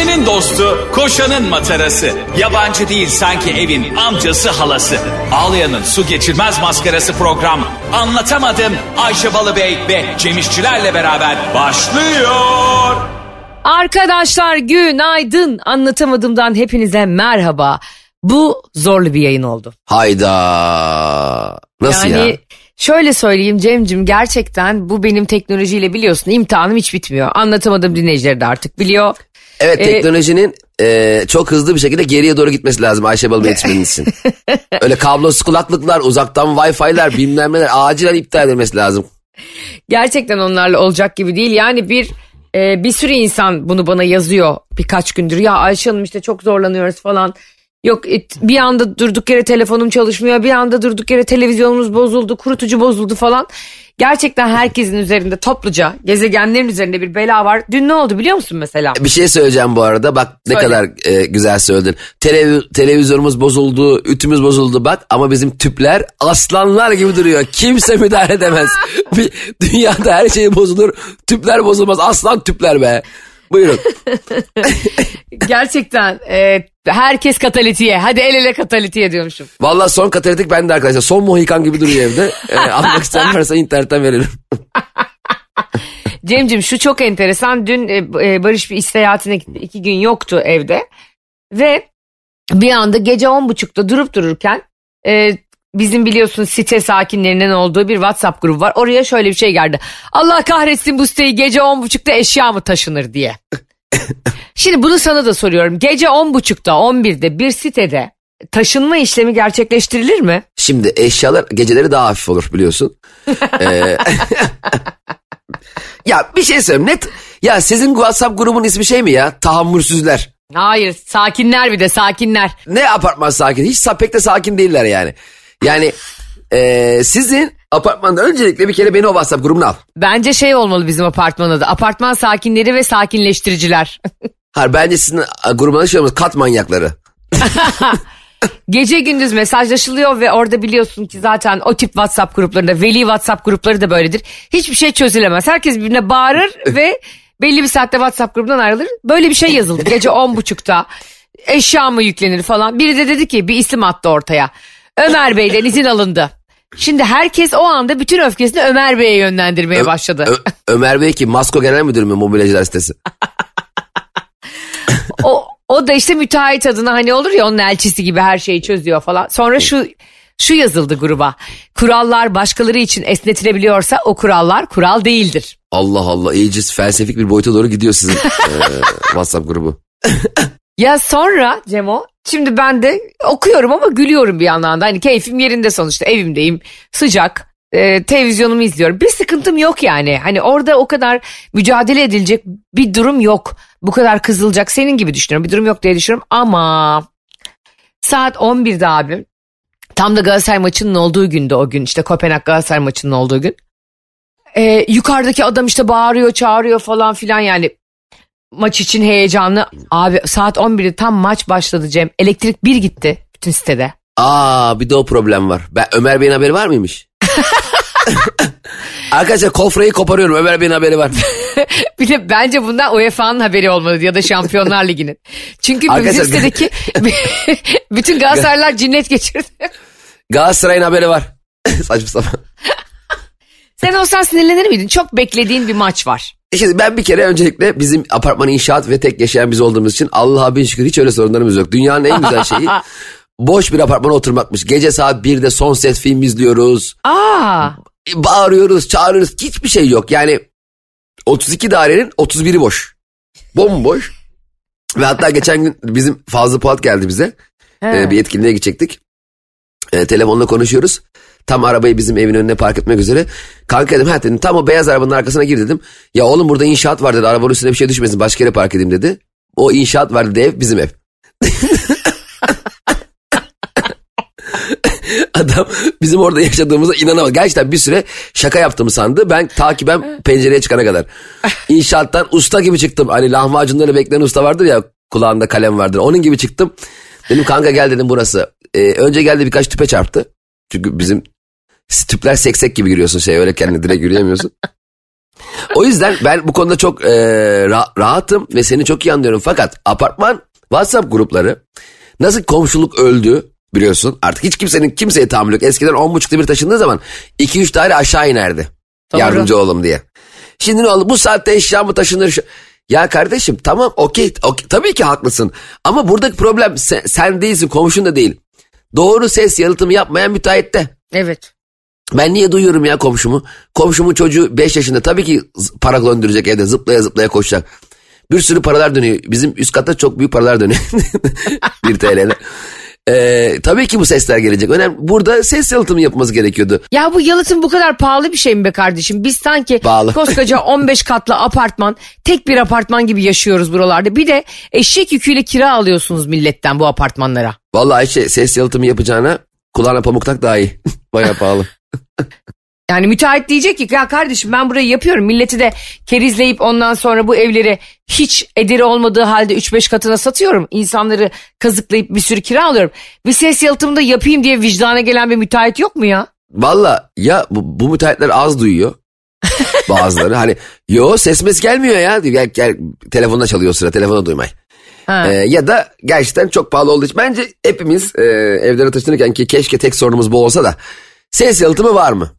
Ayşe'nin dostu, koşanın matarası. Yabancı değil sanki evin amcası halası. Ağlayan'ın su geçirmez maskarası program. Anlatamadım Ayşe Balıbey ve Cemişçilerle beraber başlıyor. Arkadaşlar günaydın. Anlatamadığımdan hepinize merhaba. Bu zorlu bir yayın oldu. Hayda. Nasıl yani ya? şöyle söyleyeyim Cem'cim gerçekten bu benim teknolojiyle biliyorsun imtihanım hiç bitmiyor. Anlatamadığım dinleyicileri de artık biliyor. Evet Ee, teknolojinin e, çok hızlı bir şekilde geriye doğru gitmesi lazım Ayşe Balıbey yetişmeniz için. Öyle kablosuz kulaklıklar, uzaktan wifi'ler bilmem neler acilen iptal edilmesi lazım. Gerçekten onlarla olacak gibi değil. Yani bir e, bir sürü insan bunu bana yazıyor birkaç gündür. Ya Ayşe Hanım işte çok zorlanıyoruz falan. Yok et- bir anda durduk yere telefonum çalışmıyor. Bir anda durduk yere televizyonumuz bozuldu. Kurutucu bozuldu falan. Gerçekten herkesin üzerinde topluca gezegenlerin üzerinde bir bela var. Dün ne oldu biliyor musun mesela? Bir şey söyleyeceğim bu arada bak ne Söyle. kadar e, güzel söyledin. Televi- televizyonumuz bozuldu, ütümüz bozuldu bak ama bizim tüpler aslanlar gibi duruyor. Kimse müdahale edemez. Bir, dünyada her şey bozulur, tüpler bozulmaz. Aslan tüpler be. Buyurun. Gerçekten e, herkes katalitiye. Hadi el ele katalitiye diyormuşum. Vallahi son katalitik bende arkadaşlar. Son Mohikan gibi duruyor evde. E, almak isteyen varsa internetten verelim. Cemcim şu çok enteresan. Dün e, e, Barış bir iş seyahatine gitti. İki gün yoktu evde. Ve bir anda gece on buçukta durup dururken e, bizim biliyorsun site sakinlerinin olduğu bir WhatsApp grubu var. Oraya şöyle bir şey geldi. Allah kahretsin bu siteyi gece on buçukta eşya mı taşınır diye. Şimdi bunu sana da soruyorum. Gece on buçukta on birde bir sitede taşınma işlemi gerçekleştirilir mi? Şimdi eşyalar geceleri daha hafif olur biliyorsun. Ee, ya bir şey söyleyeyim net. Ya sizin WhatsApp grubun ismi şey mi ya? Tahammülsüzler. Hayır sakinler bir de sakinler. Ne apartman sakin? Hiç pek de sakin değiller yani. Yani ee, sizin apartmanda öncelikle bir kere beni o WhatsApp grubuna al. Bence şey olmalı bizim apartman adı. Apartman sakinleri ve sakinleştiriciler. Hayır bence sizin grubuna şey olmaz kat manyakları. Gece gündüz mesajlaşılıyor ve orada biliyorsun ki zaten o tip WhatsApp gruplarında veli WhatsApp grupları da böyledir. Hiçbir şey çözülemez. Herkes birbirine bağırır ve belli bir saatte WhatsApp grubundan ayrılır. Böyle bir şey yazıldı gece on buçukta. Eşya mı yüklenir falan. Biri de dedi ki bir isim attı ortaya. Ömer Bey'den izin alındı. Şimdi herkes o anda bütün öfkesini Ömer Bey'e yönlendirmeye başladı. Ö- Ömer Bey ki Masko Genel Müdürü mü mobilyacılar sitesi? o, o da işte müteahhit adına hani olur ya onun elçisi gibi her şeyi çözüyor falan. Sonra şu şu yazıldı gruba. Kurallar başkaları için esnetilebiliyorsa o kurallar kural değildir. Allah Allah iyice felsefik bir boyuta doğru gidiyor sizin ee, WhatsApp grubu. Ya sonra Cemo şimdi ben de okuyorum ama gülüyorum bir yandan da. Hani keyfim yerinde sonuçta evimdeyim sıcak e, televizyonumu izliyorum. Bir sıkıntım yok yani. Hani orada o kadar mücadele edilecek bir durum yok. Bu kadar kızılacak senin gibi düşünüyorum. Bir durum yok diye düşünüyorum ama saat 11'de abim tam da Galatasaray maçının olduğu günde o gün işte Kopenhag Galatasaray maçının olduğu gün. E, yukarıdaki adam işte bağırıyor çağırıyor falan filan yani maç için heyecanlı. Abi saat 11'de tam maç başladı Cem. Elektrik bir gitti bütün sitede. Aa bir de o problem var. Ben Ömer Bey'in haberi var mıymış? Arkadaşlar kofrayı koparıyorum. Ömer Bey'in haberi var. Bir de bence bundan UEFA'nın haberi olmalı ya da Şampiyonlar Ligi'nin. Çünkü bizim sitedeki bütün Galatasaraylar cinnet geçirdi. Galatasaray'ın haberi var. Saçma sapan. Sen olsan sinirlenir miydin? Çok beklediğin bir maç var. İşte ben bir kere öncelikle bizim apartman inşaat ve tek yaşayan biz olduğumuz için Allah'a bin şükür hiç öyle sorunlarımız yok. Dünyanın en güzel şeyi boş bir apartmana oturmakmış. Gece saat 1'de son ses film izliyoruz. Aa, Bağırıyoruz, çağırıyoruz. Hiçbir şey yok. Yani 32 dairenin 31'i boş. Bomboş. Ve hatta geçen gün bizim Fazlı Polat geldi bize. he. Ee, bir etkinliğe gidecektik. Ee, telefonla konuşuyoruz. Tam arabayı bizim evin önüne park etmek üzere. Kanka dedim ha dedim tam o beyaz arabanın arkasına gir dedim. Ya oğlum burada inşaat var dedi arabanın üstüne bir şey düşmesin başka yere park edeyim dedi. O inşaat var dedi ev bizim ev. Adam bizim orada yaşadığımıza inanamadı. Gerçekten bir süre şaka yaptığımı sandı. Ben ta ki ben pencereye çıkana kadar. İnşaattan usta gibi çıktım. Hani lahmacunları bekleyen usta vardır ya kulağında kalem vardır. Onun gibi çıktım. Dedim kanka gel dedim burası. Ee, önce geldi birkaç tüpe çarptı. Çünkü bizim tüpler seksek gibi giriyorsun şey öyle kendine direkt yürüyemiyorsun. O yüzden ben bu konuda çok e, ra- rahatım ve seni çok iyi anlıyorum. Fakat apartman WhatsApp grupları nasıl komşuluk öldü biliyorsun. Artık hiç kimsenin kimseye tahammül yok. Eskiden 10.30'da bir taşındığı zaman 2-3 daire aşağı inerdi. Doğru. Yardımcı olalım diye. Şimdi ne oldu? Bu saatte eşya mı taşınır? Şu- Ya kardeşim tamam okey okey, tabii ki haklısın. Ama buradaki problem sen, sen değilsin komşun da değil. Doğru ses yalıtımı yapmayan müteahhitte. Evet. Ben niye duyuyorum ya komşumu? Komşumun çocuğu 5 yaşında tabii ki para döndürecek evde zıplaya zıplaya koşacak. Bir sürü paralar dönüyor. Bizim üst katta çok büyük paralar dönüyor. 1 TL'ne. Ee, tabii ki bu sesler gelecek. Önemli. Burada ses yalıtımı yapılması gerekiyordu. Ya bu yalıtım bu kadar pahalı bir şey mi be kardeşim? Biz sanki Pahalı. koskoca 15 katlı apartman, tek bir apartman gibi yaşıyoruz buralarda. Bir de eşek yüküyle kira alıyorsunuz milletten bu apartmanlara. Vallahi Ayşe ses yalıtımı yapacağına kulağına pamuk tak daha iyi. Baya pahalı. Yani müteahhit diyecek ki ya kardeşim ben burayı yapıyorum. Milleti de kerizleyip ondan sonra bu evleri hiç ederi olmadığı halde 3-5 katına satıyorum. İnsanları kazıklayıp bir sürü kira alıyorum. Bir ses yalıtımı da yapayım diye vicdana gelen bir müteahhit yok mu ya? Valla ya bu, bu müteahhitler az duyuyor. Bazıları hani yo ses mes gelmiyor ya. Gel, gel, telefonda çalıyor sıra telefona duymay. Ha. Ee, ya da gerçekten çok pahalı olduğu için bence hepimiz e, evlere taşınırken ki keşke tek sorunumuz bu olsa da ses yalıtımı var mı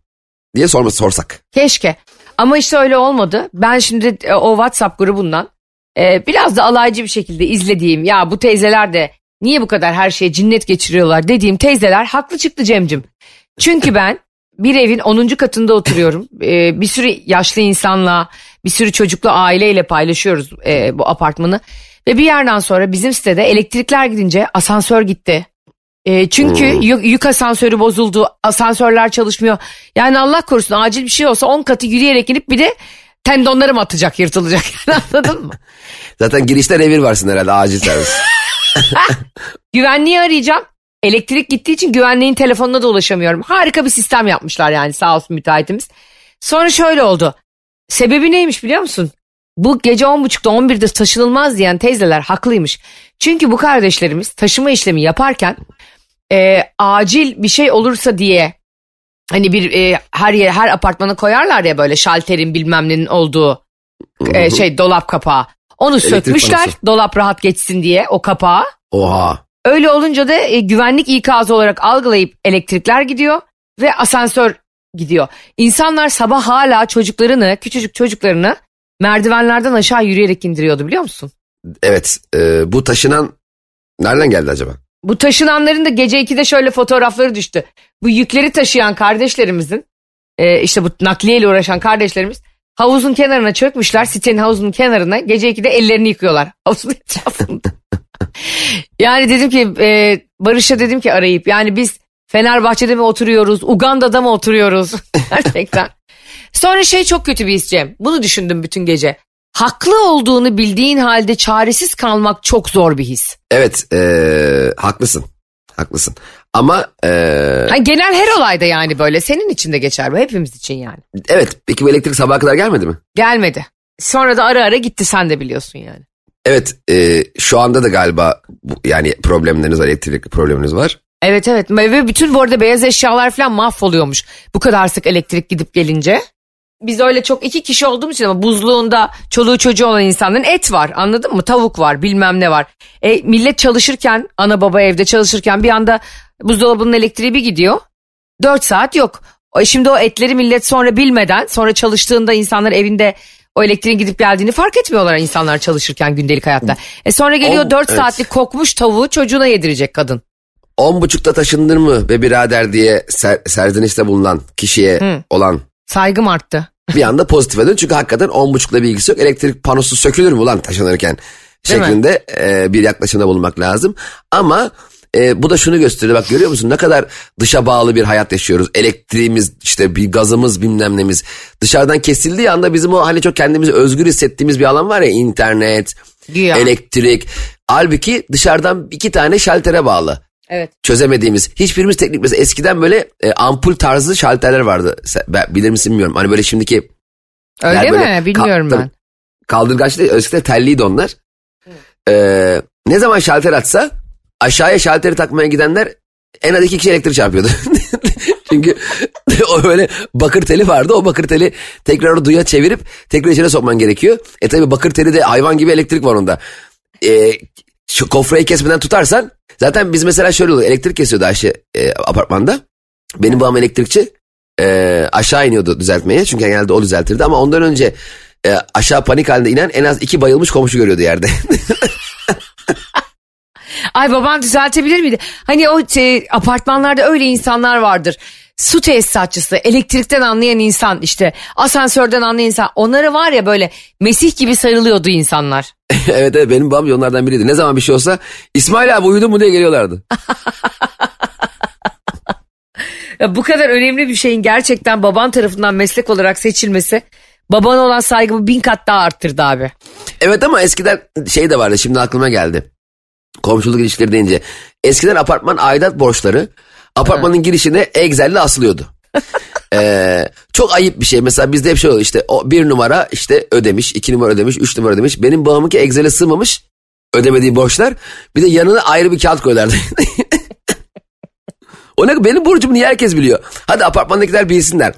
diye sorma, sorsak. Keşke. Ama işte öyle olmadı. Ben şimdi e, o WhatsApp grubundan e, biraz da alaycı bir şekilde izlediğim ya bu teyzeler de niye bu kadar her şeye cinnet geçiriyorlar dediğim teyzeler haklı çıktı Cemcim. Çünkü ben bir evin 10. katında oturuyorum. E, bir sürü yaşlı insanla bir sürü çocuklu aileyle paylaşıyoruz e, bu apartmanı. Ve bir yerden sonra bizim sitede elektrikler gidince asansör gitti. E, çünkü yük, yük asansörü bozuldu. Asansörler çalışmıyor. Yani Allah korusun acil bir şey olsa 10 katı yürüyerek inip bir de tendonlarım atacak yırtılacak. Yani anladın mı? Zaten girişte revir varsın herhalde acil servis. Güvenliği arayacağım. Elektrik gittiği için güvenliğin telefonuna da ulaşamıyorum. Harika bir sistem yapmışlar yani sağ olsun müteahhitimiz. Sonra şöyle oldu. Sebebi neymiş biliyor musun? Bu gece 10.30'da 11'de taşınılmaz diyen teyzeler haklıymış. Çünkü bu kardeşlerimiz taşıma işlemi yaparken e, acil bir şey olursa diye hani bir e, her yer her apartmana koyarlar ya böyle şalterin bilmem nenin olduğu e, şey dolap kapağı. Onu sökmüşler panosu. dolap rahat geçsin diye o kapağı. Oha. Öyle olunca da e, güvenlik ikazı olarak algılayıp elektrikler gidiyor ve asansör gidiyor. İnsanlar sabah hala çocuklarını, küçücük çocuklarını merdivenlerden aşağı yürüyerek indiriyordu biliyor musun? Evet e, bu taşınan nereden geldi acaba? Bu taşınanların da gece 2'de şöyle fotoğrafları düştü. Bu yükleri taşıyan kardeşlerimizin, e, işte bu nakliyeyle uğraşan kardeşlerimiz havuzun kenarına çökmüşler. Sitenin havuzunun kenarına gece 2'de ellerini yıkıyorlar havuzun etrafında. yani dedim ki e, Barış'a dedim ki arayıp yani biz Fenerbahçe'de mi oturuyoruz, Uganda'da mı oturuyoruz gerçekten. Sonra şey çok kötü bir his Cem. Bunu düşündüm bütün gece. Haklı olduğunu bildiğin halde çaresiz kalmak çok zor bir his. Evet e, haklısın. Haklısın. Ama e, Ha, genel her olayda yani böyle. Senin için de geçer bu. Hepimiz için yani. evet peki bu elektrik sabaha kadar gelmedi mi? Gelmedi. Sonra da ara ara gitti sen de biliyorsun yani. Evet e, şu anda da galiba bu, yani problemleriniz var elektrik probleminiz var. Evet evet ve bütün bu arada beyaz eşyalar falan mahvoluyormuş. Bu kadar sık elektrik gidip gelince. Biz öyle çok iki kişi olduğumuz için ama buzluğunda çoluğu çocuğu olan insanların et var anladın mı? Tavuk var bilmem ne var. E, millet çalışırken ana baba evde çalışırken bir anda buzdolabının elektriği bir gidiyor. 4 saat yok. E, Şimdi o etleri millet sonra bilmeden sonra çalıştığında insanlar evinde o elektriğin gidip geldiğini fark etmiyorlar insanlar çalışırken gündelik hayatta. E sonra geliyor On- 4 evet. saatlik kokmuş tavuğu çocuğuna yedirecek kadın. On buçukta taşındır mı be birader diye ser, serzenişte bulunan kişiye olan Saygım arttı. Bir anda pozitife dön. Çünkü hakikaten on buçukla bir ilgisi yok. Elektrik panosu sökülür mü ulan taşınırken Değil şeklinde e, bir yaklaşımda bulunmak lazım. Ama e, bu da şunu gösteriyor bak görüyor musun ne kadar dışa bağlı bir hayat yaşıyoruz. Elektriğimiz işte bir gazımız bilmem nemiz dışarıdan kesildiği anda bizim o hani çok kendimizi özgür hissettiğimiz bir alan var ya internet, Güya. elektrik. Halbuki dışarıdan iki tane şaltere bağlı Evet. çözemediğimiz hiçbirimiz teknik mesela eskiden böyle e, ampul tarzı şalterler vardı. Sen- ben, bilir misin bilmiyorum. Hani böyle şimdiki Öyle mi? böyle Bilmiyorum ka- ben. kaldırgaç değil eskiden telliydi onlar. Ee, ne zaman şalter atsa aşağıya şalteri takmaya gidenler en az iki kişi elektrik çarpıyordu. Çünkü o böyle bakır teli vardı. O bakır teli tekrar duya çevirip tekrar içine sokman gerekiyor. E tabi bakır teli de hayvan gibi elektrik var onda. E, şu kofrayı kesmeden tutarsan zaten biz mesela şöyle oluyor. Elektrik kesiyordu Ayşe e, apartmanda. Benim babam elektrikçi. E, aşağı iniyordu düzeltmeye. Çünkü genelde o düzeltirdi ama ondan önce e, aşağı panik halinde inen en az iki bayılmış komşu görüyordu yerde. Ay baban düzeltebilir miydi? Hani o şey, apartmanlarda öyle insanlar vardır. Su tesisatçısı, elektrikten anlayan insan işte asansörden anlayan insan. Onları var ya böyle Mesih gibi sarılıyordu insanlar. evet evet benim babam onlardan biriydi. Ne zaman bir şey olsa İsmail abi uyudun mu diye geliyorlardı. Ya bu kadar önemli bir şeyin gerçekten baban tarafından meslek olarak seçilmesi babana olan saygımı bin kat daha arttırdı abi. Evet ama eskiden şey de vardı şimdi aklıma geldi. Komşuluk ilişkileri deyince. Eskiden apartman aidat borçları apartmanın girişine Excel'le asılıyordu. ee, çok ayıp bir şey. Mesela bizde hep şey oluyor işte o bir numara işte ödemiş, iki numara ödemiş, üç numara ödemiş. Benim babamınki Excel'e sığmamış ödemediği borçlar. Bir de yanına ayrı bir kağıt koyarlardı. o ne benim borcumu niye herkes biliyor? Hadi apartmandakiler bilsinler.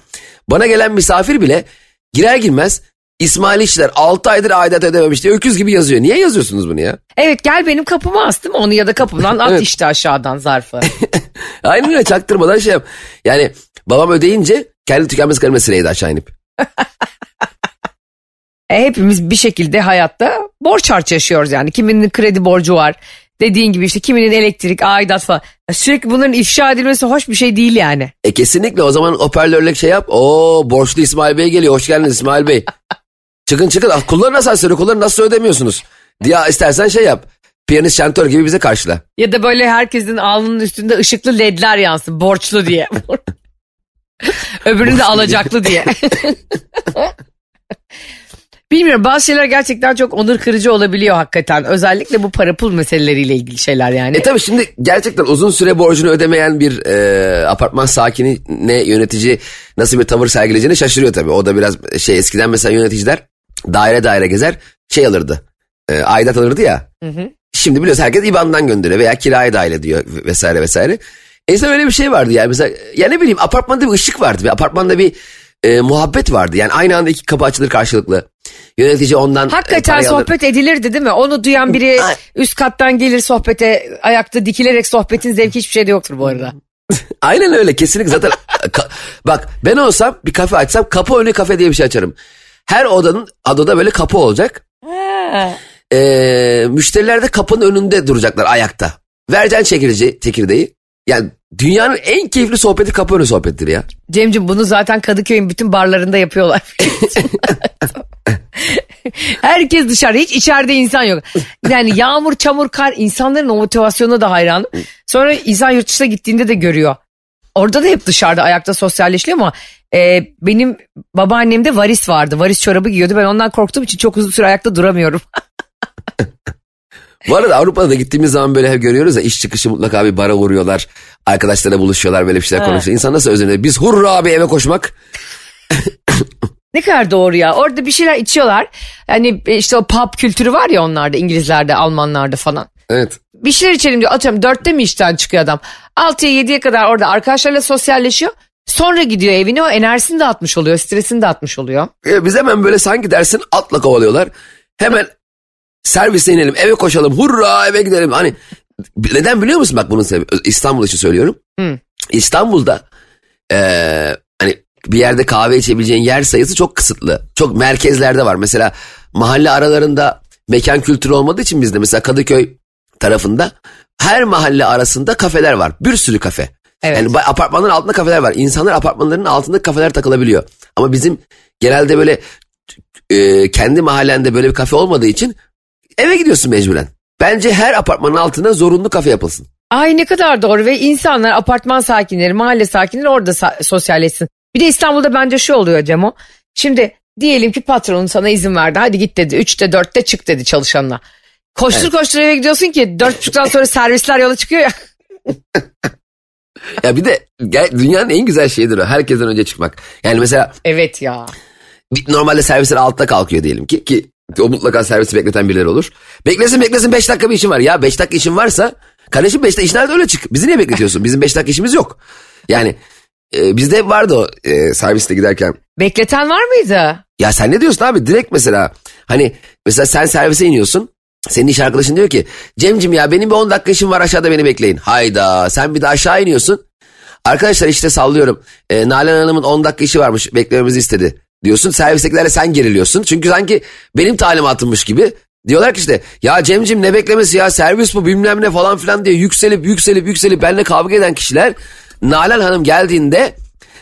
Bana gelen misafir bile girer girmez İsmail İşler 6 aydır aidat ödememiş diye öküz gibi yazıyor. Niye yazıyorsunuz bunu ya? Evet gel benim kapıma astım onu ya da kapımdan at Evet. işte aşağıdan zarfı. Aynen öyle çaktırmadan şey yap. Yani babam ödeyince kendi tükenmez kaleme sıraydı aşağı inip. E, hepimiz bir şekilde hayatta borç harç yaşıyoruz yani. Kiminin kredi borcu var. Dediğin gibi işte kiminin elektrik, aidat falan. Ya Sürekli bunların ifşa edilmesi hoş bir şey değil yani. E kesinlikle o zaman hoparlörle şey yap. Oo borçlu İsmail Bey geliyor. Hoş geldiniz İsmail Bey. çıkın çıkın. Kullanın asansörü kullanın nasıl ödemiyorsunuz? Diye istersen şey yap. Piyanist şantör gibi bize karşıla. Ya da böyle herkesin alnının üstünde ışıklı ledler yansın borçlu diye. Öbürünü de alacaklı diye. Bilmiyorum bazı şeyler gerçekten çok onur kırıcı olabiliyor hakikaten. Özellikle bu para pul meseleleriyle ilgili şeyler yani. E tabi şimdi gerçekten uzun süre borcunu ödemeyen bir e, apartman sakinine yönetici nasıl bir tavır sergileyeceğini şaşırıyor tabi. O da biraz şey eskiden mesela yöneticiler daire daire gezer şey alırdı. E, aidat alırdı ya. Şimdi biliyorsun herkes IBAN'dan gönderiyor veya kiraya dahil diyor vesaire vesaire. Eskiden öyle bir şey vardı yani mesela ya ne bileyim apartmanda bir ışık vardı. Bir apartmanda bir e, muhabbet vardı. Yani aynı anda iki kapı açılır karşılıklı. Yönetici ondan e, Hakikaten alır. sohbet edilirdi değil mi? Onu duyan biri üst kattan gelir sohbete ayakta dikilerek sohbetin zevki hiçbir şeyde yoktur bu arada. Aynen öyle kesinlikle zaten bak ben olsam bir kafe açsam kapı önü kafe diye bir şey açarım. Her odanın adada böyle kapı olacak. Ee, müşteriler de kapının önünde duracaklar ayakta. Vereceksin çekirdeği, çekirdeği. Yani dünyanın en keyifli sohbeti kapı önü sohbettir ya. Cemcim bunu zaten Kadıköy'ün bütün barlarında yapıyorlar. Herkes dışarıda hiç içeride insan yok. Yani yağmur, çamur, kar insanların o motivasyonuna da hayran. Sonra insan yurt dışına gittiğinde de görüyor. Orada da hep dışarıda ayakta sosyalleşiyor ama e, benim babaannemde varis vardı. Varis çorabı giyiyordu. Ben ondan korktuğum için çok uzun süre ayakta duramıyorum. Bu arada Avrupa'da da gittiğimiz zaman böyle hep görüyoruz ya iş çıkışı mutlaka bir bara uğruyorlar. Arkadaşlarla buluşuyorlar böyle bir şeyler Ha. konuşuyor. İnsan nasıl özeniyor? Biz hurra abi eve koşmak. Ne kadar doğru ya. Orada bir şeyler içiyorlar. Yani e, işte o pub kültürü var ya onlarda İngilizlerde, Almanlarda falan. Evet. Bir şeyler içelim diyor. Atıyorum dörtte mi işten çıkıyor adam? Altıya yediye kadar orada arkadaşlarla sosyalleşiyor. Sonra gidiyor evine o enerjisini de atmış oluyor. Stresini de atmış oluyor. E, biz hemen böyle sanki dersin atla kovalıyorlar. Hemen servise inelim eve koşalım hurra eve gidelim. Hani neden biliyor musun bak bunun sebebi İstanbul için söylüyorum. Hı. İstanbul'da e, hani bir yerde kahve içebileceğin yer sayısı çok kısıtlı. Çok merkezlerde var. Mesela mahalle aralarında mekan kültürü olmadığı için bizde mesela Kadıköy tarafında her mahalle arasında kafeler var. Bir sürü kafe. Evet. Yani apartmanların altında kafeler var. İnsanlar apartmanların altında kafeler takılabiliyor. Ama bizim genelde böyle e, kendi mahallende böyle bir kafe olmadığı için eve gidiyorsun mecburen. Bence her apartmanın altına zorunlu kafe yapılsın. Ay ne kadar doğru ve insanlar apartman sakinleri, mahalle sakinleri orada sa- sosyalleşsin. Bir de İstanbul'da bence şu oluyor Cemo. Şimdi diyelim ki patronun sana izin verdi. Hadi git dedi. Üçte dörtte çık dedi çalışanına. Koştur koştur eve gidiyorsun ki dört buçuktan sonra servisler yola çıkıyor ya. Ya bir de dünyanın en güzel şeyidir o. Herkesten önce çıkmak. Yani mesela Evet ya. normalde servisler altta kalkıyor diyelim ki. Ki o mutlaka servisi bekleten birileri olur. Beklesin beklesin 5 dakika bir işim var. Ya 5 dakika işin varsa kardeşim 5 dakika işin öyle çık. Bizi niye bekletiyorsun? Bizim 5 dakika işimiz yok. Yani e, bizde hep vardı o e, serviste giderken. Bekleten var mıydı? Ya sen ne diyorsun abi? Direkt mesela hani mesela sen servise iniyorsun. Senin iş arkadaşın diyor ki Cemcim ya benim bir 10 dakika işim var aşağıda beni bekleyin. Hayda sen bir de aşağı iniyorsun. Arkadaşlar işte sallıyorum. E, Nalan Hanım'ın 10 dakika işi varmış beklememizi istedi diyorsun. Servistekilerle sen geriliyorsun. Çünkü sanki benim talimatımmış gibi. Diyorlar ki işte ya Cemcim ne beklemesi ya servis bu bilmem ne falan filan diye yükselip yükselip yükselip benimle kavga eden kişiler Nalan Hanım geldiğinde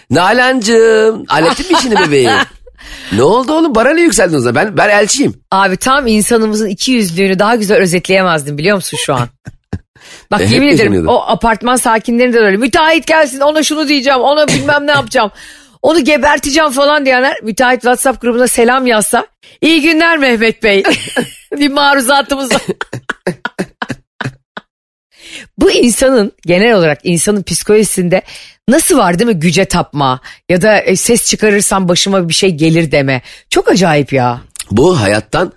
Nalan'cığım hallettin mi işini bebeğim? ne oldu oğlum bana ne yükseldin o zaman ben, ben elçiyim. Abi tam insanımızın iki yüzlüğünü daha güzel özetleyemezdim biliyor musun şu an? Bak E, yemin ederim o apartman sakinleri de öyle. Müteahhit gelsin ona şunu diyeceğim ona bilmem ne yapacağım. Onu geberteceğim falan diyenler müteahhit WhatsApp grubuna selam yazsa. İyi günler Mehmet Bey. bir maruzatımız var. Bu insanın genel olarak insanın psikolojisinde nasıl var değil mi güce tapma ya da e, ses çıkarırsam başıma bir şey gelir deme. Çok acayip ya. Bu hayattan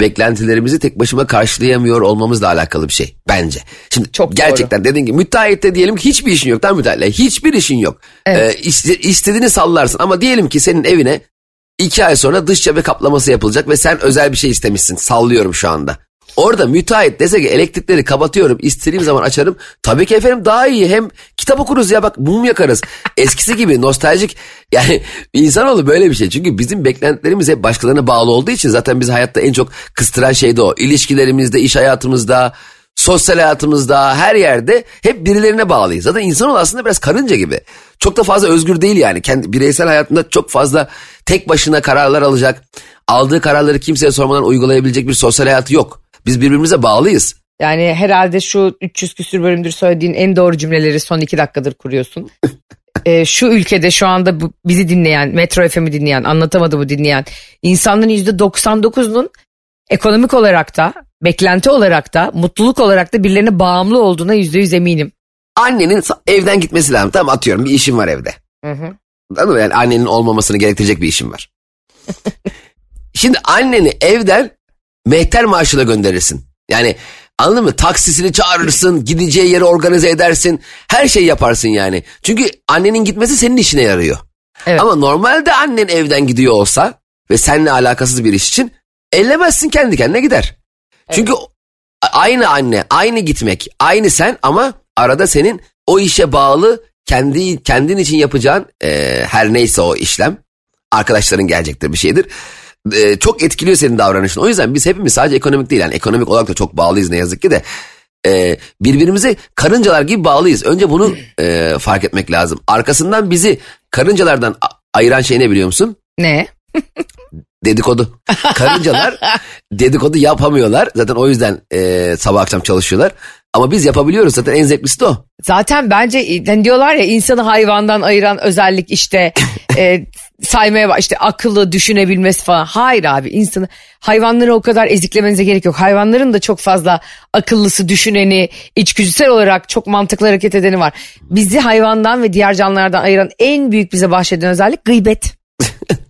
beklentilerimizi tek başıma karşılayamıyor olmamızla alakalı bir şey bence. Şimdi Çok gerçekten dediğin gibi müteahhitte diyelim ki hiçbir işin yok tam müteahhitle hiçbir işin yok. Evet. Ee, iste- istediğini sallarsın ama diyelim ki senin evine iki ay sonra dış cephe kaplaması yapılacak ve sen özel bir şey istemişsin sallıyorum şu anda. Orada müteahhit dese ki elektrikleri kapatıyorum istediğim zaman açarım. Tabii ki efendim daha iyi hem kitap okuruz ya bak mum yakarız. Eskisi gibi nostaljik yani insanoğlu böyle bir şey. Çünkü bizim beklentilerimiz hep başkalarına bağlı olduğu için zaten bizi hayatta en çok kıstıran şey de o. İlişkilerimizde, iş hayatımızda, sosyal hayatımızda her yerde hep birilerine bağlıyız. Zaten insanoğlu aslında biraz karınca gibi. Çok da fazla özgür değil yani. Kendi bireysel hayatında çok fazla tek başına kararlar alacak. Aldığı kararları kimseye sormadan uygulayabilecek bir sosyal hayatı yok. Biz birbirimize bağlıyız. Yani herhalde şu 300 küsür bölümdür söylediğin en doğru cümleleri son iki dakikadır kuruyorsun. Ee, şu ülkede şu anda bu, bizi dinleyen, Metro FM'i dinleyen, anlatamadığımı dinleyen insanların %99'unun ekonomik olarak da, beklenti olarak da, mutluluk olarak da birilerine bağımlı olduğuna %100 eminim. Annenin evden gitmesi lazım. Tamam atıyorum bir işim var evde. Hı hı. Yani annenin olmamasını gerektirecek bir işim var. Şimdi anneni evden mehter maaşıyla gönderirsin. Yani anladın mı? Taksisini çağırırsın, gideceği yeri organize edersin. Her şey yaparsın yani. Çünkü annenin gitmesi senin işine yarıyor. Evet. Ama normalde annen evden gidiyor olsa ve seninle alakasız bir iş için ellemezsin kendi kendine gider. Çünkü o- aynı anne, aynı gitmek, aynı sen ama arada senin o işe bağlı kendi kendin için yapacağın e, her neyse o işlem arkadaşların gelecektir bir şeydir. E, çok etkiliyor senin davranışını. O yüzden biz hepimiz sadece ekonomik değil yani ekonomik olarak da çok bağlıyız ne yazık ki de e, birbirimize karıncalar gibi bağlıyız. Önce bunu e, fark etmek lazım. Arkasından bizi karıncalardan ayıran şey ne biliyor musun? Ne? Dedikodu. Karıncalar dedikodu yapamıyorlar. Zaten o yüzden e, sabah akşam çalışıyorlar. Ama biz yapabiliyoruz zaten en zevklisi de o. Zaten bence hani diyorlar ya insanı hayvandan ayıran özellik işte e, saymaya bak işte akıllı düşünebilmesi falan. Hayır abi insanı hayvanları o kadar eziklemenize gerek yok. Hayvanların da çok fazla akıllısı düşüneni içgüdüsel olarak çok mantıklı hareket edeni var. Bizi hayvandan ve diğer canlılardan ayıran en büyük bize bahşeden özellik gıybet.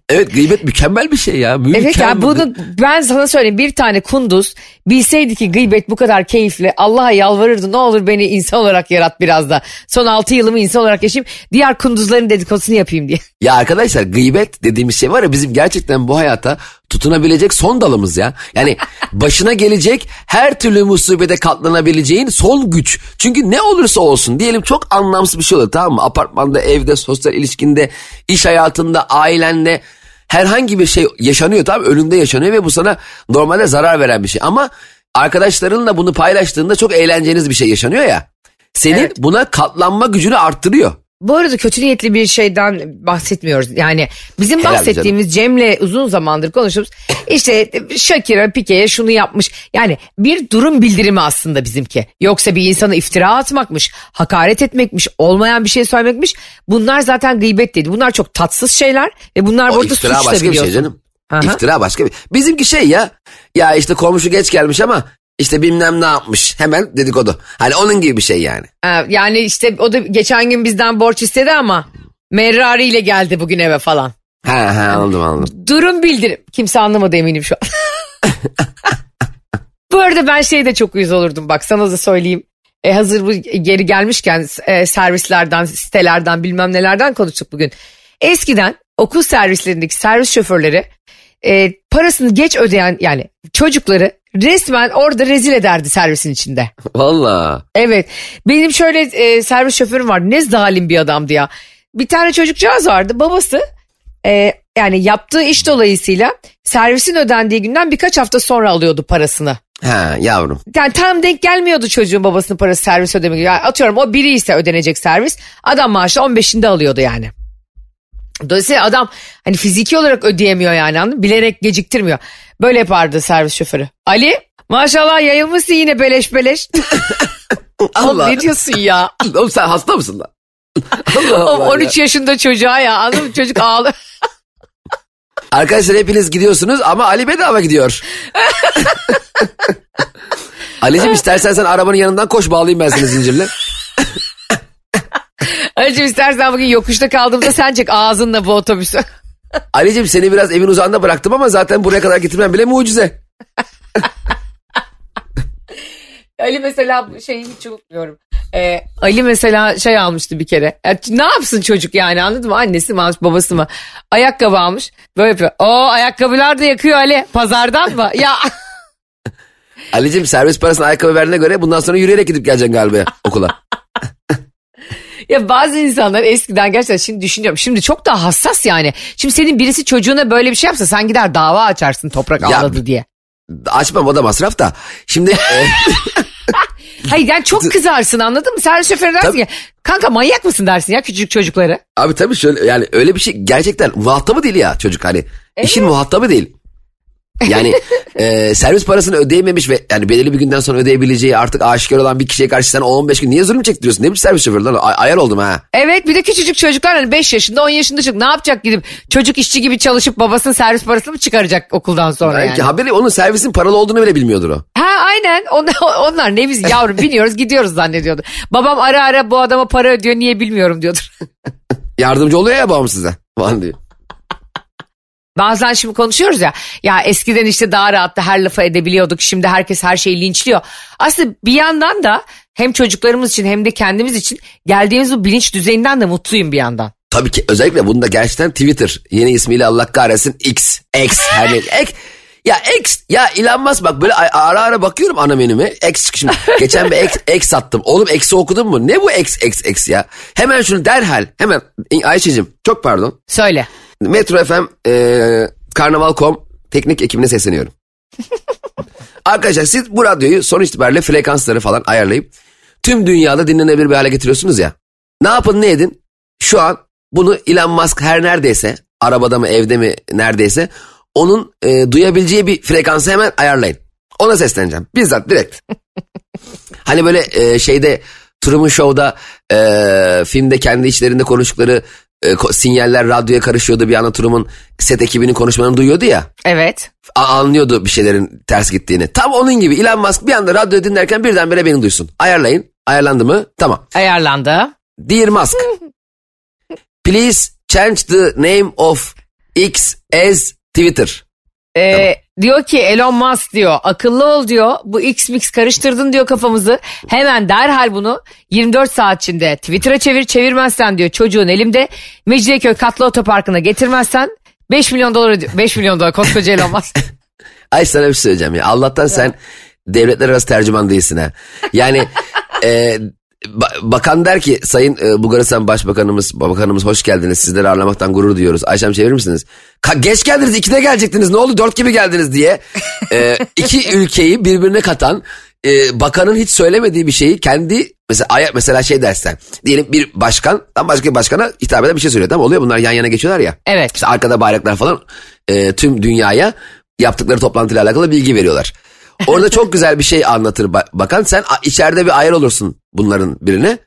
Evet gıybet mükemmel bir şey ya. Mükemmel. Evet ya bunu ben sana söyleyeyim bir tane kunduz bilseydi ki gıybet bu kadar keyifli Allah'a yalvarırdı ne olur beni insan olarak yarat biraz da. Son 6 yılımı insan olarak yaşayayım diğer kunduzların dedikodusunu yapayım diye. Ya arkadaşlar gıybet dediğimiz şey var ya bizim gerçekten bu hayata tutunabilecek son dalımız ya. Yani başına gelecek her türlü musibete katlanabileceğin son güç. Çünkü ne olursa olsun diyelim çok anlamsız bir şey olur tamam mı? Apartmanda, evde, sosyal ilişkinde, iş hayatında, ailenle herhangi bir şey yaşanıyor mı? Önünde yaşanıyor ve bu sana normalde zarar veren bir şey. Ama arkadaşlarınla bunu paylaştığında çok eğlenceniz bir şey yaşanıyor ya. Senin Evet. buna katlanma gücünü arttırıyor. Bu arada kötü niyetli bir şeyden bahsetmiyoruz. Yani bizim Herhalde bahsettiğimiz Cem'le uzun zamandır konuşuyoruz. İşte Shakira Pike'ye şunu yapmış. Yani bir durum bildirimi aslında bizimki. Yoksa bir insana iftira atmakmış, hakaret etmekmiş, olmayan bir şey söylemekmiş. Bunlar zaten gıybet değil. Bunlar çok tatsız şeyler ve bunlar O burada iftira suç da başka bir biliyorsun. şey canım. Aha. İftira başka bir. Bizimki şey ya. Ya işte komşu geç gelmiş ama işte bilmem ne yapmış. Hemen dedikodu. Hani onun gibi bir şey yani. Ha, Yani işte o da geçen gün bizden borç istedi ama Merrari ile geldi bugün eve falan. Ha ha anladım anladım. Durum bildirim. Kimse anlamadı eminim şu an. Bu arada ben şeyde çok uyuz olurdum bak sana da söyleyeyim. E, hazır bu geri gelmişken e, servislerden, sitelerden bilmem nelerden konuştuk bugün. Eskiden okul servislerindeki servis şoförleri e, parasını geç ödeyen yani çocukları resmen orada rezil ederdi servisin içinde. Valla. Evet benim şöyle e, servis şoförüm vardı ne zalim bir adamdı ya. Bir tane çocukcağız vardı babası e, yani yaptığı iş dolayısıyla servisin ödendiği günden birkaç hafta sonra alıyordu parasını. Ha yavrum. Yani tam denk gelmiyordu çocuğun babasının parası servis ödemek. Yani atıyorum o biri ise ödenecek servis adam maaşı 15'inde alıyordu yani. Dolayısıyla adam hani fiziki olarak ödeyemiyor yani anladın? Bilerek geciktirmiyor. Böyle yapardı servis şoförü. Ali maşallah yayılmışsın yine beleş beleş. Allah. ne diyorsun ya? Oğlum sen hasta mısın lan? Allah Oğlum Allah 13 ya. yaşında çocuğa ya anladın mı? Çocuk ağlıyor. Arkadaşlar hepiniz gidiyorsunuz ama Ali bedava gidiyor. Ali'cim istersen sen arabanın yanından koş bağlayayım ben seni zincirle. Ali'cim istersen bugün yokuşta kaldığımda sen çek ağzınla bu otobüsü. Ali'cim seni biraz evin uzağında bıraktım ama zaten buraya kadar getirmem bile mucize. Ali mesela şeyi hiç unutmuyorum. Ee, Ali mesela şey almıştı bir kere. Ya ne yapsın çocuk yani anladın mı? Annesi mi almış babası mı? Ayakkabı almış. Böyle yapıyor. O ayakkabılar da yakıyor Ali. Pazardan mı? ya Ali'cim servis parasını ayakkabı verdiğine göre bundan sonra yürüyerek gidip geleceksin galiba okula. Ya bazı insanlar eskiden gerçekten şimdi düşünüyorum. Şimdi çok daha hassas yani. Şimdi senin birisi çocuğuna böyle bir şey yapsa sen gider dava açarsın toprak Ya- ağladı diye. Açmam o da masraf da. Şimdi e, Hayır yani çok kızarsın anladın mı? Servis şoförü dersin Tabii. ki kanka manyak mısın dersin ya küçük çocukları. abi tabii şöyle yani öyle bir şey gerçekten muhatabı değil ya çocuk hani. İşin muhatabı değil. Yani e, servis parasını ödeyememiş ve yani belirli bir günden sonra ödeyebileceği artık aşikar olan bir kişiye karşı sen o 15 gün niye zulüm çektiriyorsun? Ne bir servis şoförü lan? Ay- ayar oldum ha. Evet bir de küçücük çocuklar hani 5 yaşında 10 yaşında çocuk ne yapacak gidip çocuk işçi gibi çalışıp babasının servis parasını mı çıkaracak okuldan sonra Belki yani. haberi onun servisin paralı olduğunu bile bilmiyordur o. Ha aynen onlar, onlar ne biz yavrum biniyoruz gidiyoruz zannediyordu. Babam ara ara bu adama para ödüyor niye bilmiyorum diyordur. Yardımcı oluyor ya babam size. Falan diyor. Bazen şimdi konuşuyoruz ya ya eskiden işte daha rahat da her lafa edebiliyorduk şimdi herkes her şeyi linçliyor. Aslında bir yandan da hem çocuklarımız için hem de kendimiz için geldiğimiz bu bilinç düzeyinden de mutluyum bir yandan. Tabii ki özellikle bunda gerçekten Twitter yeni ismiyle Allah kahretsin X. X hani X. Ya X ya Elon Musk bak böyle ara ara bakıyorum ana menüme X çıkışım. Geçen bir X, X sattım. Oğlum X'i okudun mu? Ne bu X X X ya? Hemen şunu derhal hemen Ayşe'cim çok pardon. Söyle. Metro FM e, Karnaval.com teknik ekibine sesleniyorum. Arkadaşlar siz bu radyoyu sonuç itibariyle frekansları falan ayarlayıp tüm dünyada dinlenebilir bir hale getiriyorsunuz ya. Ne yapın ne edin? Şu an bunu Elon Musk her neredeyse arabada mı evde mi neredeyse onun e, duyabileceği bir frekansı hemen ayarlayın. Ona sesleneceğim. Bizzat direkt. hani böyle e, şeyde Truman Show'da e, filmde kendi içlerinde konuştukları e, sinyaller radyoya karışıyordu. Bir anda Truman set ekibinin konuşmalarını duyuyordu ya. Evet. A- anlıyordu bir şeylerin ters gittiğini. Tam onun gibi Elon Musk bir anda radyo dinlerken birdenbire beni duysun. Ayarlayın. Ayarlandı mı? Tamam. Ayarlandı. Dear Musk, please change the name of X as Twitter. Ee, Diyor ki Elon Musk diyor akıllı ol diyor bu X mix karıştırdın diyor kafamızı hemen derhal bunu 24 saat içinde Twitter'a çevir çevirmezsen diyor çocuğun elimde Mecidiyeköy katlı otoparkına getirmezsen 5 milyon dolar ödüyor. 5 milyon dolar koskoca Elon Musk. Ay sana bir şey söyleyeceğim ya. Allah'tan sen devletler arası tercüman değilsin ha. Yani e, bakan der ki Sayın e, Bulgaristan Başbakanımız, Bakanımız hoş geldiniz. Sizleri ağırlamaktan gurur duyuyoruz. Ayşem çevirir misiniz? Ka- geç geldiniz, ikide gelecektiniz. Ne oldu? Dört gibi geldiniz diye. E, iki ülkeyi birbirine katan e, bakanın hiç söylemediği bir şeyi kendi mesela aya- mesela şey dersen diyelim bir başkan tam başka bir başkana hitap eden bir şey söylüyor. Tamam oluyor bunlar yan yana geçiyorlar ya. Evet. İşte arkada bayraklar falan e, tüm dünyaya yaptıkları toplantıyla alakalı bilgi veriyorlar. Orada çok güzel bir şey anlatır ba- bakan. Sen içeride bir ayar olursun bunların birine.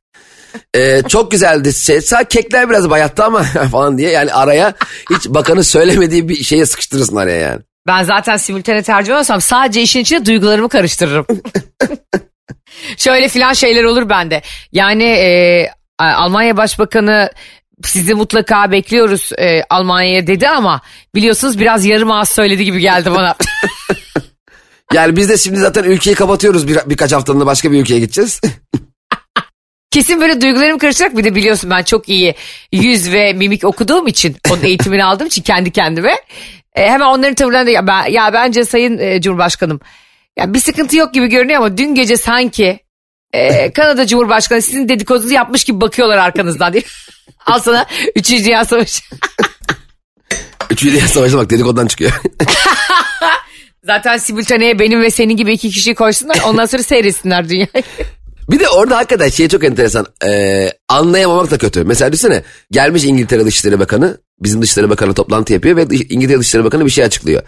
E, çok güzeldi şey. Sağ kekler biraz bayattı ama falan diye yani araya hiç bakanın söylemediği bir şeye sıkıştırırsın araya yani. Ben zaten simultane tercüman olsam sadece işin içine duygularımı karıştırırım. Şöyle filan şeyler olur bende. Yani e, Almanya Başbakanı sizi mutlaka bekliyoruz e, Almanya'ya dedi ama biliyorsunuz biraz yarım ağız söyledi gibi geldi bana. Yani biz de şimdi zaten ülkeyi kapatıyoruz bir, birkaç haftalığında başka bir ülkeye gideceğiz. Kesin böyle duygularım karışacak. Bir de biliyorsun ben çok iyi yüz ve mimik okuduğum için, onun eğitimini aldığım için kendi kendime. E, hemen onların tavırlarında ya, ben, ya bence Sayın e, Cumhurbaşkanım ya bir sıkıntı yok gibi görünüyor ama dün gece sanki e, Kanada Cumhurbaşkanı sizin dedikodunuzu yapmış gibi bakıyorlar arkanızdan diye. Al sana 3. Dünya Savaşı. Üçüncü Dünya Savaşı bak dedikodudan çıkıyor. Zaten simultaneye benim ve senin gibi iki kişi koysunlar ondan sonra seyretsinler dünyayı. Bir de orada hakikaten şey çok enteresan. Ee, anlayamamak da kötü. Mesela düşünsene gelmiş İngiltere Dışişleri Bakanı. Bizim Dışişleri Bakanı toplantı yapıyor ve İngiltere Dışişleri Bakanı bir şey açıklıyor.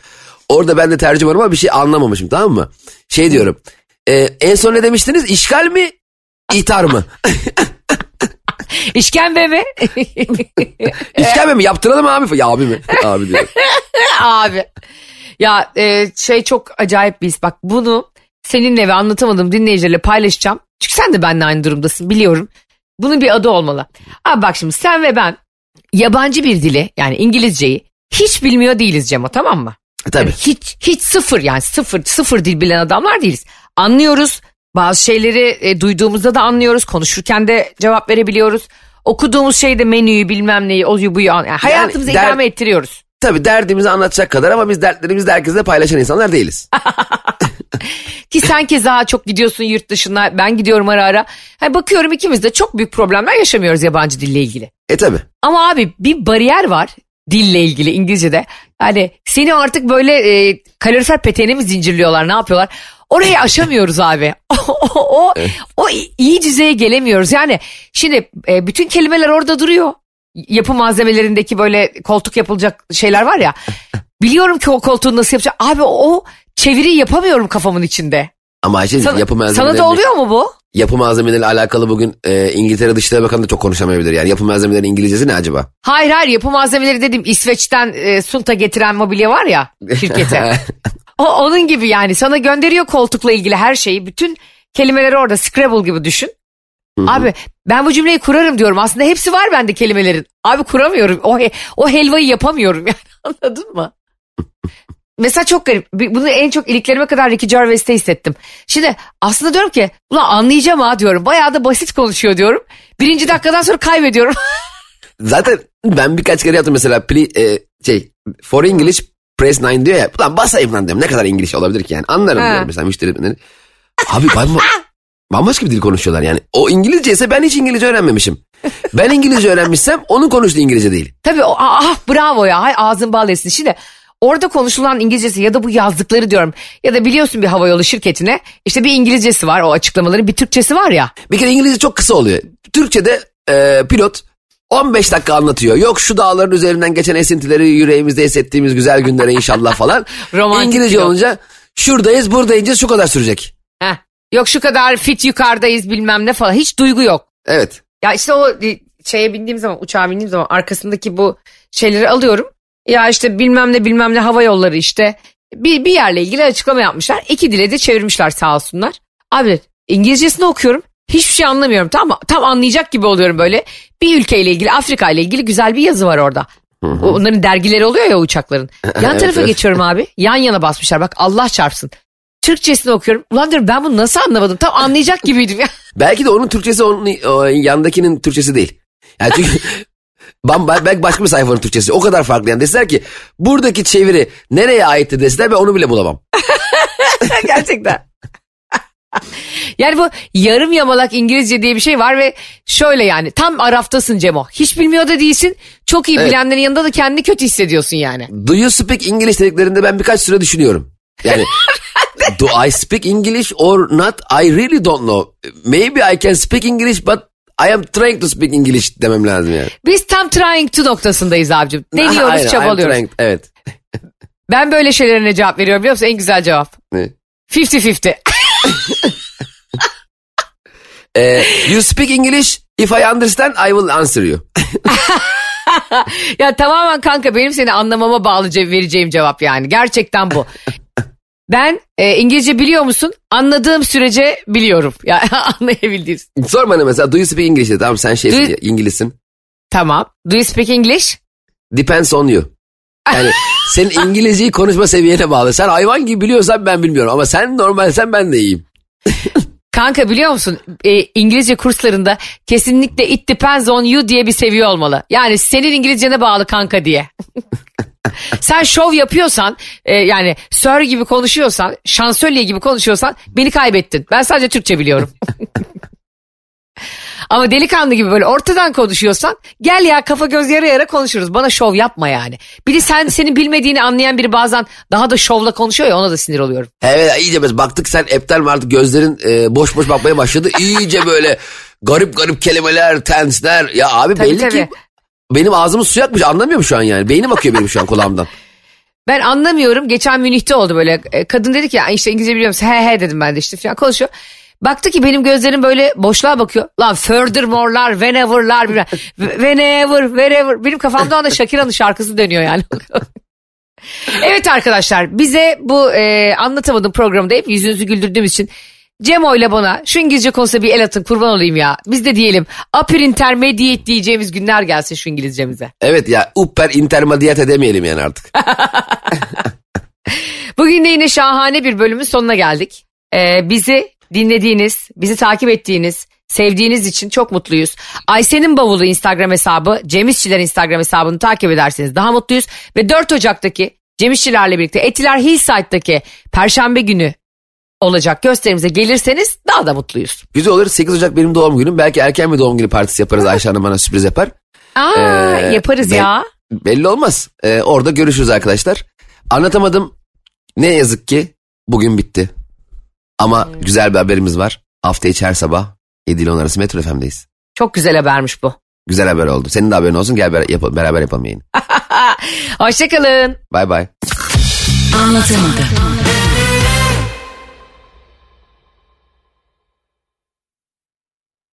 Orada ben de tercümanım ama bir şey anlamamışım tamam mı? Şey diyorum. E, en son ne demiştiniz? İşgal mi? İthar mı? İşkembe mi? İşkembe mi? Yaptıralım abi. Ya abi mi? Abi diyor. Abi. Ya e, şey çok acayip bir his. Bak bunu seninle ve anlatamadığım dinleyicilerle paylaşacağım. Çünkü sen de benimle aynı durumdasın biliyorum. Bunun bir adı olmalı. Abi bak şimdi sen ve ben yabancı bir dili yani İngilizceyi hiç bilmiyor değiliz Cemo tamam mı? Tabii. Yani hiç hiç sıfır yani sıfır sıfır dil bilen adamlar değiliz. Anlıyoruz. Bazı şeyleri e, duyduğumuzda da anlıyoruz. Konuşurken de cevap verebiliyoruz. Okuduğumuz şeyde menüyü bilmem neyi o buyu yani hayatımızı der- idame ettiriyoruz. Tabii derdimizi anlatacak kadar ama biz dertlerimizi de herkesle paylaşan insanlar değiliz. Ki sen keza çok gidiyorsun yurt dışına ben gidiyorum ara ara. Ha, bakıyorum ikimiz de çok büyük problemler yaşamıyoruz yabancı dille ilgili. E tabii. Ama abi bir bariyer var dille ilgili İngilizce'de. Yani seni artık böyle e, kalorifer peteğine mi zincirliyorlar ne yapıyorlar? Orayı aşamıyoruz abi. O, o, o, o iyi düzeye gelemiyoruz. Yani şimdi e, bütün kelimeler orada duruyor. Yapı malzemelerindeki böyle koltuk yapılacak şeyler var ya. Biliyorum ki o koltuğu nasıl yapacak. Abi o çeviriyi yapamıyorum kafamın içinde. Ama Ayşe Sana, yapı sana malzemeleri... da oluyor mu bu? Yapı malzemeleriyle alakalı bugün e, İngiltere Dışişleri Bakanı da çok konuşamayabilir. Yani yapı malzemelerinin İngilizcesi ne acaba? Hayır hayır yapı malzemeleri dedim İsveç'ten e, Sunta getiren mobilya var ya şirkete. o, onun gibi yani sana gönderiyor koltukla ilgili her şeyi. Bütün kelimeleri orada Scrabble gibi düşün. Abi ben bu cümleyi kurarım diyorum. Aslında hepsi var bende kelimelerin. Abi kuramıyorum. O, he- o helvayı yapamıyorum yani anladın mı? Mesela çok garip. Bunu en çok iliklerime kadar Ricky Gervais'te hissettim. Şimdi aslında diyorum ki ulan anlayacağım ha diyorum. Bayağı da basit konuşuyor diyorum. Birinci dakikadan sonra kaybediyorum. Zaten ben birkaç kere yaptım mesela e, şey for English press 9 diyor ya. Ulan basayım lan diyorum ne kadar İngiliz olabilir ki yani anlarım Ha. diyorum mesela müşterilerin. Abi bamba, bambaşka bir dil konuşuyorlar yani. O İngilizce ise ben hiç İngilizce öğrenmemişim. Ben İngilizce öğrenmişsem onun konuştuğu İngilizce değil. Tabii o, ah bravo ya hay ağzın bal yesin. Şimdi orada konuşulan İngilizcesi ya da bu yazdıkları diyorum ya da biliyorsun bir havayolu şirketine işte bir İngilizcesi var o açıklamaların bir Türkçesi var ya. Bir kere İngilizce çok kısa oluyor. Türkçe'de e, pilot 15 dakika anlatıyor. Yok şu dağların üzerinden geçen esintileri yüreğimizde hissettiğimiz güzel günlere inşallah falan. İngilizce pilot. olunca şuradayız buradayız şu kadar sürecek. Yok şu kadar fit yukarıdayız bilmem ne falan hiç duygu yok. Evet. Ya işte o şeye bindiğim zaman uçağa bindiğim zaman arkasındaki bu şeyleri alıyorum. Ya işte bilmem ne bilmem ne hava yolları işte bir, bir yerle ilgili açıklama yapmışlar. İki dile de çevirmişler sağ olsunlar. Abi İngilizcesini okuyorum. Hiçbir şey anlamıyorum tamam mı? Tam anlayacak gibi oluyorum böyle. Bir ülkeyle ilgili Afrika ile ilgili güzel bir yazı var orada. O- Onların dergileri oluyor ya uçakların. Yan tarafa evet. geçiyorum abi. Yan yana basmışlar bak Allah çarpsın. Türkçesini okuyorum. Ulan diyorum ben bunu nasıl anlamadım? Tam anlayacak gibiydim ya. Belki de onun Türkçesi onun o, yandakinin Türkçesi değil. Yani çünkü bamba, belki başka bir sayfanın Türkçesi. O kadar farklı yani. Deseler ki buradaki çeviri nereye aitti deseler ben onu bile bulamam. Gerçekten. yani bu yarım yamalak İngilizce diye bir şey var ve şöyle yani tam araftasın Cemo. Hiç bilmiyor da değilsin. Çok iyi Evet. bilenlerin yanında da kendini kötü hissediyorsun yani. Do you speak English dediklerinde ben birkaç süre düşünüyorum. Yani do I speak English or not? I really don't know. Maybe I can speak English but I am trying to speak English demem lazım yani. Biz tam trying to noktasındayız abicim. Deniyoruz, Aynen, çabalıyoruz. trying- evet. Ben böyle şeylerine cevap veriyorum biliyor musun? En güzel cevap. Ne? 50-50. Ee, you speak English? If I understand I will answer you. ya tamamen kanka benim seni anlamama bağlı ce- vereceğim cevap yani. Gerçekten bu. Ben e, İngilizce biliyor musun? Anladığım sürece biliyorum. Ya anlayabildiğim. Sor bana mesela do you speak English? de. Tamam sen şeysin Do İngilizsin. Tamam. Do you speak English? Depends on you. Yani senin İngilizceyi konuşma seviyene bağlı. Sen hayvan gibi biliyorsan ben bilmiyorum ama sen normalsen ben de iyiyim. Kanka biliyor musun e, İngilizce kurslarında kesinlikle it depends on you diye bir seviye olmalı. Yani senin İngilizcene bağlı kanka diye. Sen şov yapıyorsan e, yani sir gibi konuşuyorsan şansölye gibi konuşuyorsan beni kaybettin. Ben sadece Türkçe biliyorum. Ama delikanlı gibi böyle ortadan konuşuyorsan gel ya kafa göz yara yara konuşuruz. Bana şov yapma yani. Bir de sen senin bilmediğini anlayan biri bazen daha da şovla konuşuyor ya ona da sinir oluyorum. Evet iyice biz baktık sen eptal mi artık gözlerin e, boş boş bakmaya başladı. İyice böyle garip garip kelimeler, tensler. Ya abi Tabii, belli tabii. ki benim ağzımız su yakmış anlamıyorum şu an yani. Beynim akıyor benim şu an kulağımdan. Ben anlamıyorum. Geçen Münih'te oldu böyle. E, Kadın dedi ki ya işte İngilizce biliyor musun? He he dedim ben de işte falan konuşuyor. Baktı ki benim gözlerim böyle boşluğa bakıyor. Lan furthermore'lar, whenever'lar, whenever, wherever. Benim kafamda anda Shakira'nın şarkısı dönüyor yani. evet arkadaşlar bize bu e, anlatamadım programda hep yüzünüzü güldürdüğümüz için Cemo ile bana şu İngilizce konusunda bir el atın kurban olayım ya. Biz de diyelim upper intermediate diyeceğimiz günler gelsin şu İngilizcemize. Evet ya upper intermediate demeyelim yani artık. Bugün de yine şahane bir bölümün sonuna geldik. Ee, bizi dinlediğiniz, bizi takip ettiğiniz, sevdiğiniz için çok mutluyuz. Ayşe'nin bavulu Instagram hesabı, Cem İşçiler Instagram hesabını takip ederseniz daha mutluyuz. Ve 4 Ocak'taki Cem İşçilerle birlikte Etiler Hillside'daki Perşembe günü olacak gösterimize gelirseniz daha da mutluyuz. Güzel olur 8 Ocak benim doğum günüm. Belki erken bir doğum günü partisi yaparız Ayşe Hanım bana sürpriz yapar. Aa Ee, yaparız ben- ya. Belli olmaz. Ee, orada görüşürüz arkadaşlar. Anlatamadım. Ne yazık ki bugün bitti. Ama güzel bir haberimiz var. Hafta içi her sabah 7 ile 10 arası Metro FM'deyiz. Çok güzel habermiş bu. Güzel haber oldu. Senin de haberin olsun. Gel beraber, yap- beraber yapalım yayını. Hoşçakalın. Bay bay. Anlatamadım.